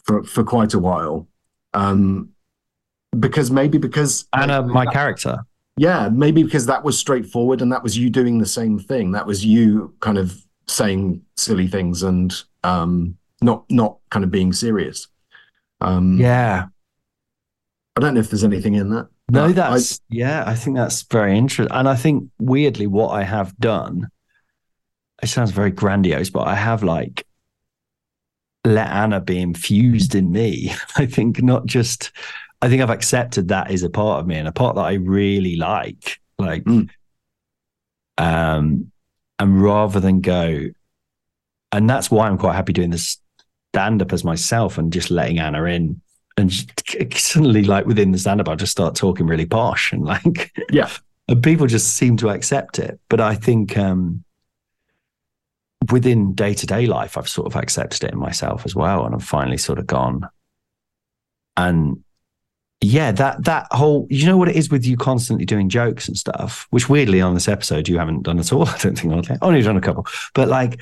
for for quite a while. Um, because maybe because Anna, my character. Yeah, maybe because that was straightforward and that was you doing the same thing. That was you kind of saying silly things and um, not not kind of being serious. Um, yeah, I don't know if there's anything in that. No, that's I, yeah. I think that's very interesting, and I think weirdly, what I have done. It sounds very grandiose, but I have like let Anna be infused in me. I think not just. I think I've accepted that is a part of me and a part that I really like. Like, mm. um, and rather than go, and that's why I'm quite happy doing this stand up as myself and just letting Anna in. And suddenly, like within the stand up, I just start talking really posh and like, yeah. And people just seem to accept it. But I think um, within day to day life, I've sort of accepted it in myself as well. And I've finally sort of gone. And yeah, that that whole you know what it is with you constantly doing jokes and stuff, which weirdly on this episode you haven't done at all. I don't think only done a couple, but like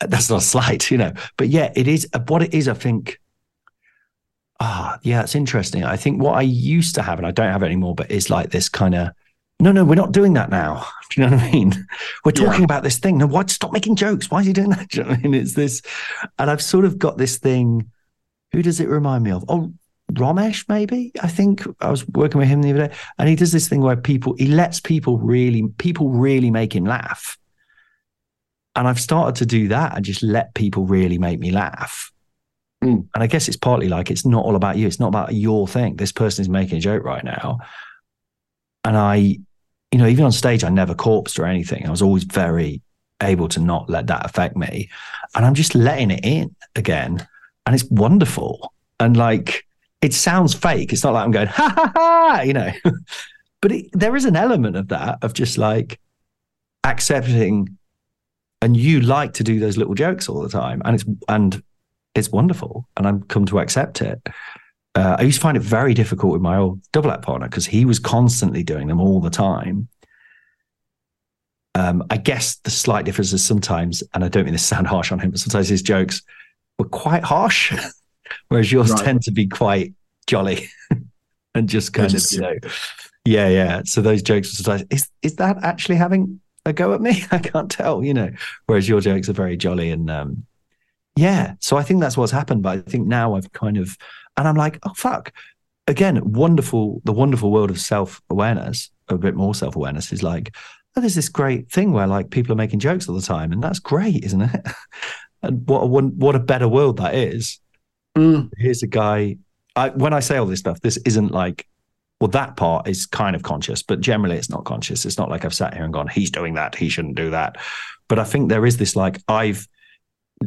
that's not a slight, you know. But yeah, it is what it is. I think. Ah, yeah, it's interesting. I think what I used to have, and I don't have it anymore, but is like this kind of. No, no, we're not doing that now. Do you know what I mean? We're talking yeah. about this thing. No, why Stop making jokes. Why is he doing that? Do you know what I mean? It's this, and I've sort of got this thing. Who does it remind me of? Oh, Romesh, maybe. I think I was working with him the other day, and he does this thing where people he lets people really people really make him laugh. And I've started to do that and just let people really make me laugh. Mm. And I guess it's partly like it's not all about you. It's not about your thing. This person is making a joke right now. And I, you know, even on stage, I never corpsed or anything. I was always very able to not let that affect me. And I'm just letting it in again. And it's wonderful. And like, it sounds fake. It's not like I'm going, ha ha ha, you know. but it, there is an element of that, of just like accepting. And you like to do those little jokes all the time. And it's, and it's wonderful. And I've come to accept it. Uh, I used to find it very difficult with my old double act partner because he was constantly doing them all the time. Um, I guess the slight difference is sometimes, and I don't mean to sound harsh on him, but sometimes his jokes were quite harsh. whereas yours right. tend to be quite jolly and just kind just, of, you know, yeah, yeah. So those jokes are sometimes, is, is that actually having a go at me? I can't tell, you know, whereas your jokes are very jolly and, um, yeah. So I think that's what's happened. But I think now I've kind of, and I'm like, oh, fuck. Again, wonderful, the wonderful world of self awareness, a bit more self awareness is like, oh, there's this great thing where like people are making jokes all the time. And that's great, isn't it? and what a, what a better world that is mm. here's a guy. I, when I say all this stuff, this isn't like, well, that part is kind of conscious, but generally it's not conscious. It's not like I've sat here and gone, he's doing that, he shouldn't do that. But I think there is this like, I've,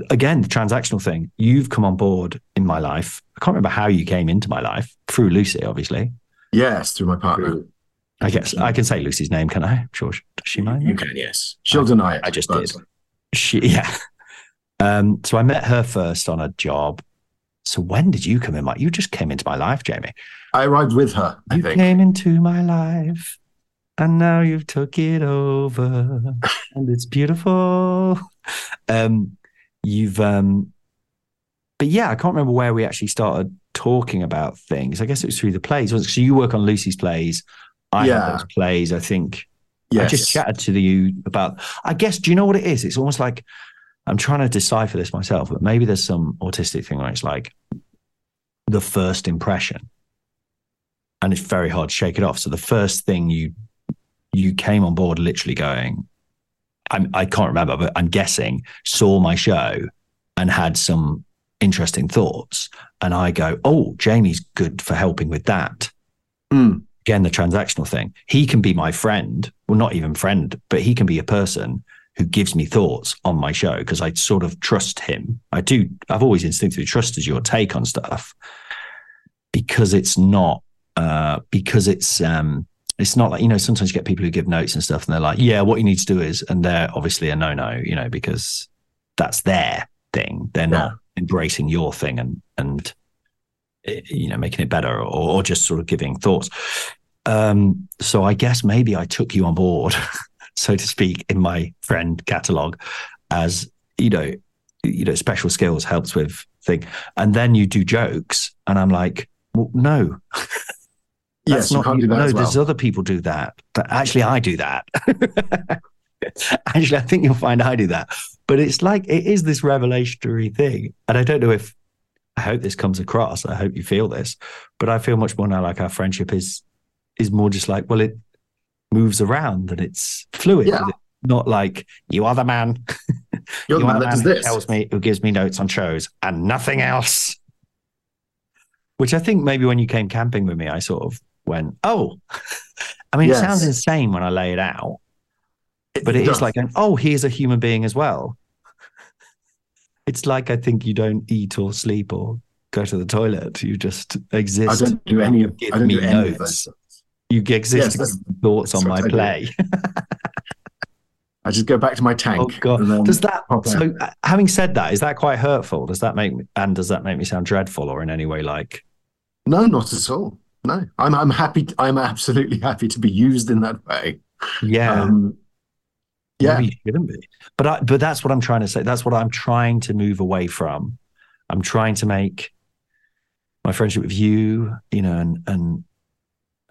again, the transactional thing, you've come on board in my life. I can't remember how you came into my life through Lucy, obviously. Yes, through my partner. I guess I can say Lucy's name, can I? Sure. Does she mind? You can, yes. She'll I, deny it. I just but... did. She, yeah. Um, so I met her first on a job so when did you come in? My, you just came into my life, Jamie. I arrived with her. I you think. came into my life, and now you've took it over, and it's beautiful. Um, you've, um, but yeah, I can't remember where we actually started talking about things. I guess it was through the plays. So you work on Lucy's plays. I yeah. have those plays. I think. Yes. I just chatted to you about. I guess. Do you know what it is? It's almost like I'm trying to decipher this myself, but maybe there's some autistic thing where it's like the first impression, and it's very hard to shake it off. So the first thing you you came on board literally going, I'm, I can't remember, but I'm guessing saw my show and had some interesting thoughts, and I go, oh, Jamie's good for helping with that. Mm. Again, the transactional thing. He can be my friend, well, not even friend, but he can be a person who gives me thoughts on my show because I sort of trust him. I do. I've always instinctively trusted your take on stuff because it's not uh, because it's um, it's not like you know sometimes you get people who give notes and stuff and they're like yeah what you need to do is and they're obviously a no no you know because that's their thing they're yeah. not embracing your thing and and eh, you know making it better or, or just sort of giving thoughts um, so I guess maybe I took you on board so to speak, in my friend catalog as, you know, you know special skills helps with thing, and then you do jokes, and I'm like, well, no. yes, you can't do that no, well. there's other people do that. That- Actually, I do that. Actually, I think you'll find I do that. But it's like it is this revelatory thing, and I don't know if I hope this comes across. I hope you feel this, but I feel much more now like our friendship is is more just like well, it moves around and it's fluid. Yeah. It's not like you are the man. You're the you man that does who this. tells me who gives me notes on shows and nothing else. Which I think maybe when you came camping with me, I sort of went, oh, I mean, Yes. it sounds insane when I lay it out, but it is does. like, an, oh, here's a human being as well. It's like I think you don't eat or sleep or go to the toilet. You just exist. I don't do any of Give I don't me do any of notes. those. You exist Yes, to that's- give me thoughts on my play. I just go back to my tank. Oh god! Does that out. so? uh, Having said that, is that quite hurtful? Does that make me and does that make me sound dreadful or in any way like? No, not at all. No, I'm I'm happy. I'm absolutely happy to be used in that way. Yeah, Um, yeah, maybe you shouldn't be. But I, but that's what I'm trying to say. That's what I'm trying to move away from. I'm trying to make my friendship with you, you know, and and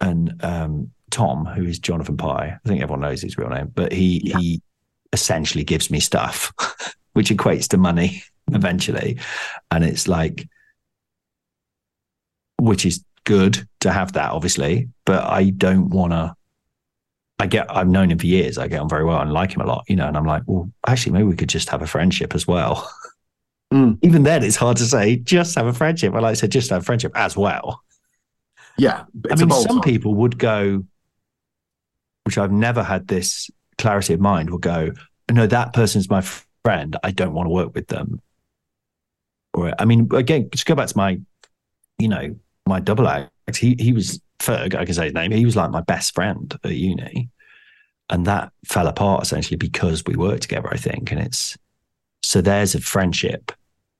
and um, Tom, who is Jonathan Pie. I think everyone knows his real name, but he Yeah. he essentially gives me stuff, which equates to money eventually, and it's like, which is good to have that, obviously, but I don't want to. I get, I've known him for years. I get on very well and like him a lot, you know. And I'm like, well, actually, maybe we could just have a friendship as well. Mm. Even then, it's hard to say just have a friendship. I like to say just have a friendship as well. Yeah. I mean, some on. people would go, which I've never had this clarity of mind, will go, no, that person's my friend. I don't want to work with them. Or, I mean, again, just go back to my, you know, my double act. He he was Ferg, I can say his name. He was like my best friend at uni, and that fell apart essentially because we worked together. I think, and it's so there's a friendship,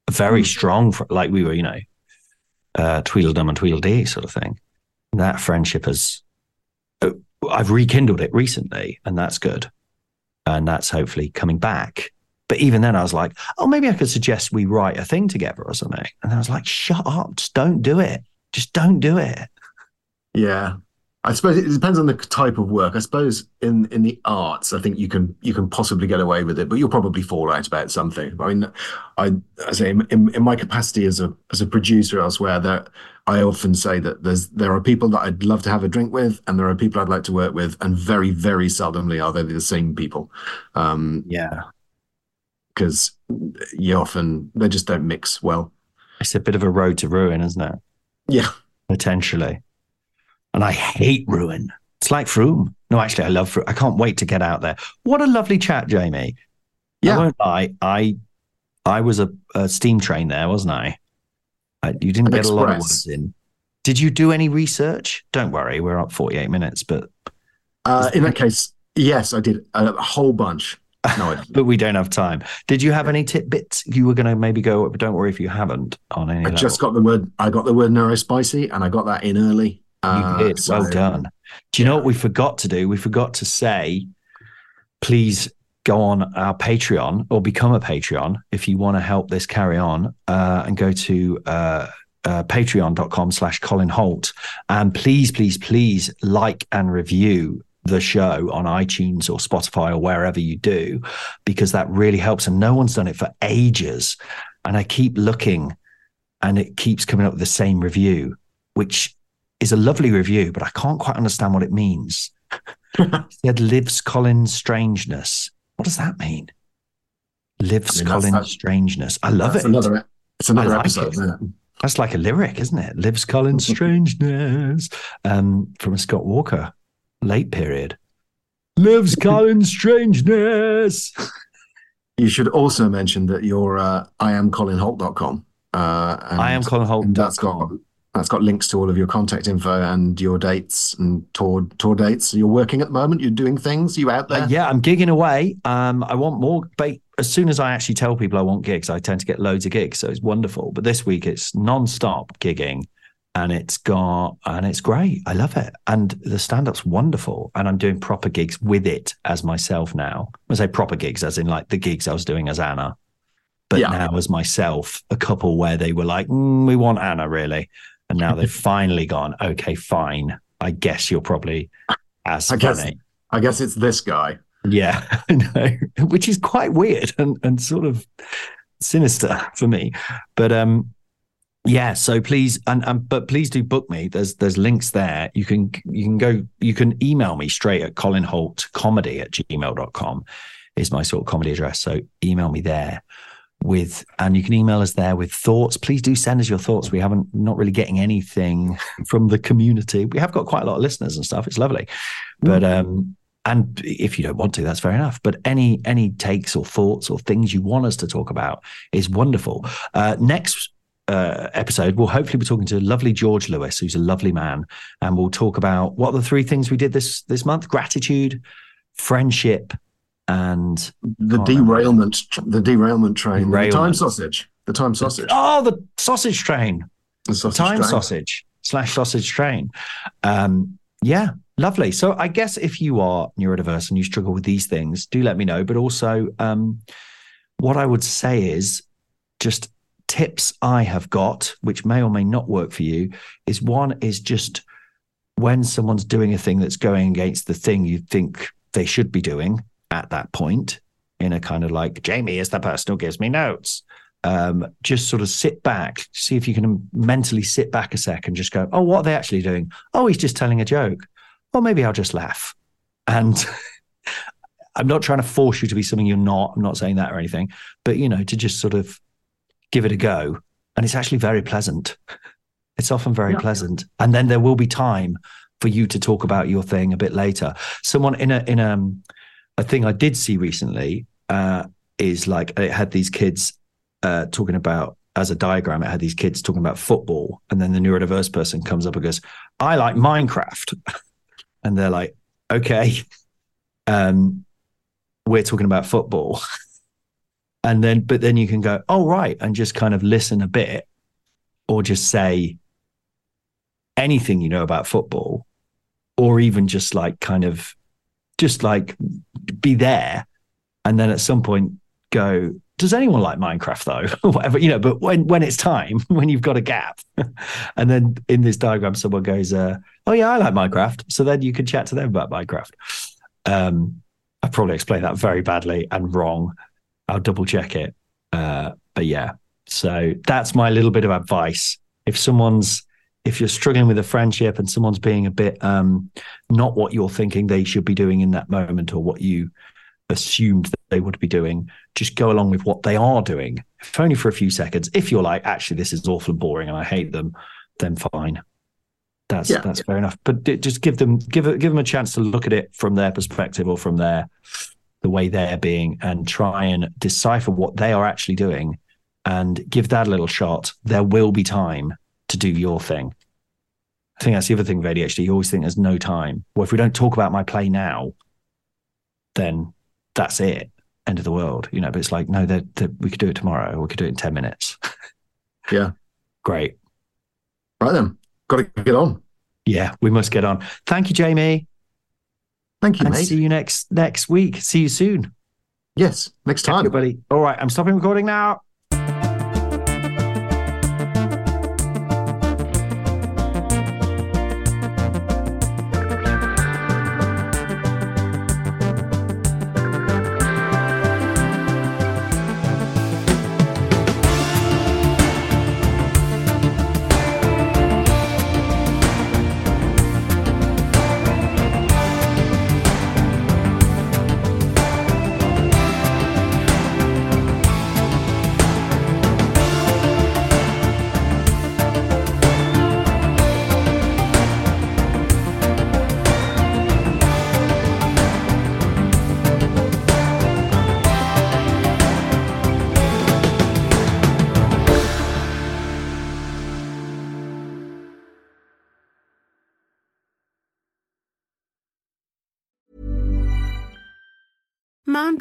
a very Mm. strong, like we were, you know, uh, Tweedledum and Tweedledee sort of thing. That friendship has, uh, I've rekindled it recently, and that's good, and that's hopefully coming back. But even then, I was like, oh, maybe I could suggest we write a thing together or something. And I was like, shut up, just don't do it. Just don't do it. Yeah. I suppose it depends on the type of work. I suppose in in the arts, I think you can you can possibly get away with it, but you'll probably fall out about something. I mean, I, I say in, in, my capacity as a as a producer elsewhere, that I often say that there's there are people that I'd love to have a drink with, and there are people I'd like to work with, and very very seldomly are they the same people, um, Yeah. because you often they just don't mix well. It's a bit of a road to ruin, isn't it? Yeah. Potentially. And I hate ruin. It's like Frome. No, actually, I love Frome. I can't wait to get out there. What a lovely chat, Jamie. Yeah. I won't lie. I I was a, a steam train there, wasn't I? I you didn't An get a lot of express. words in. Did you do any research? Don't worry, we're up 48 minutes, but Uh, in that case, yes, I did a, whole bunch. No, but we don't have time. Did you have any tidbits you were going to maybe go? But don't worry if you haven't on any. I level. just got the word. I got the word neurospicy, and I got that in early. You Uh, did. so- well done. Do you know what we forgot to do? We forgot to say, please go on our Patreon or become a Patreon if you want to help this carry on uh, and go to uh, uh, patreon.com slash Colin Hoult. And please, please, please like and review the show on iTunes or Spotify or wherever you do, because that really helps. And no one's done it for ages. And I keep looking and it keeps coming up with the same review, which is a lovely review, but I can't quite understand what it means. It said lives Colin's strangeness. What does that mean? Lives I mean, Colin's strangeness. I love it. another. It's another like episode. it. Isn't it? That's like a lyric, isn't it? Lives Colin's strangeness. Um, from a Scott Walker late period. Lives Colin's strangeness. You should also mention that you're uh, iamcolinhoult.com. Uh, and, I am Colin Hoult. that's got that's got links to all of your contact info and your dates and tour tour dates. You're working at the moment. You're doing things. You out there? Uh, yeah, I'm gigging away. Um, I want more. But as soon as I actually tell people I want gigs, I tend to get loads of gigs. So it's wonderful. But this week it's non-stop gigging, and it's got and it's great. I love it, and the stand-up's wonderful. And I'm doing proper gigs with it as myself now. I say proper gigs, as in like the gigs I was doing as Anna. but Yeah. now as myself, a couple where they were like, "Mm, we want Anna really. And now they've finally gone, okay, fine. I guess you're probably as I guess- funny. I guess it's this guy. Yeah, I know, which is quite weird and, and sort of sinister for me. But um, yeah. So please, and, and but please do book me. There's there's links there. You can you can go. You can email me straight at colinhoultcomedy at gmail.com is my sort of comedy address. So email me there with and you can email us there with thoughts. Please do send us your thoughts. We haven't not really getting anything from the community. We have got quite a lot of listeners and stuff. It's lovely. But um and if you don't want to that's fair enough. But any any takes or thoughts or things you want us to talk about is wonderful. Uh next uh, episode, we'll hopefully be talking to lovely George Lewis, who's a lovely man, and we'll talk about what are the three things we did this this month: gratitude, friendship, and The Can't remember. derailment, the derailment train, the time sausage, the time sausage, oh, the sausage train. the sausage time train. sausage slash sausage train. Um, yeah, lovely. So I guess if you are neurodiverse and you struggle with these things, do let me know. But also, um, what I would say is just tips I have got, which may or may not work for you, is one is just when someone's doing a thing that's going against the thing you think they should be doing at that point, in a kind of like, Jamie is the person who gives me notes um, just sort of sit back, see if you can mentally sit back a sec and just go, oh, what are they actually doing? Oh, he's just telling a joke. Well, maybe I'll just laugh. And I'm not trying to force you to be something you're not. I'm not saying that or anything, but you know, to just sort of give it a go. And it's actually very pleasant. It's often very Yeah. pleasant. And then there will be time for you to talk about your thing a bit later. Someone in a in a, a thing I did see recently uh, is like it had these kids uh, talking about as a diagram. It had these kids talking about football, and then the neurodiverse person comes up and goes, "I like Minecraft," and they're like, "Okay, um, we're talking about football." And then, but then you can go, oh, right, and just kind of listen a bit or just say anything you know about football, or even just like kind of just like be there. And then at some point go, does anyone like Minecraft though? whatever, you know, but when, when it's time, when you've got a gap. and then in this diagram, someone goes, uh, oh yeah, I like Minecraft. So then you can chat to them about Minecraft. Um, I probably explained that very badly and wrong. I'll double check it. Uh, but yeah, so that's my little bit of advice. If someone's, if you're struggling with a friendship and someone's being a bit um, not what you're thinking they should be doing in that moment or what you assumed that they would be doing, just go along with what they are doing, if only for a few seconds. If you're like, actually, this is awful and boring and I hate them, then fine. That's Yeah. that's fair enough. But just give them give give them a chance to look at it from their perspective or from their the way they're being and try and decipher what they are actually doing and give that a little shot. There will be time to do your thing. I think that's the other thing with ADHD. You always think there's no time. Well, if we don't talk about my play now, then that's it. End of the world, you know. But it's like, no, that that we could do it tomorrow. Or we could do it in ten minutes. Yeah. Great. Right then. Got to get on. Yeah, we must get on. Thank you, Jamie, Thank you, and mate. see you next next week. See you soon, Yes. Next time. everybody. All right, I'm stopping recording now.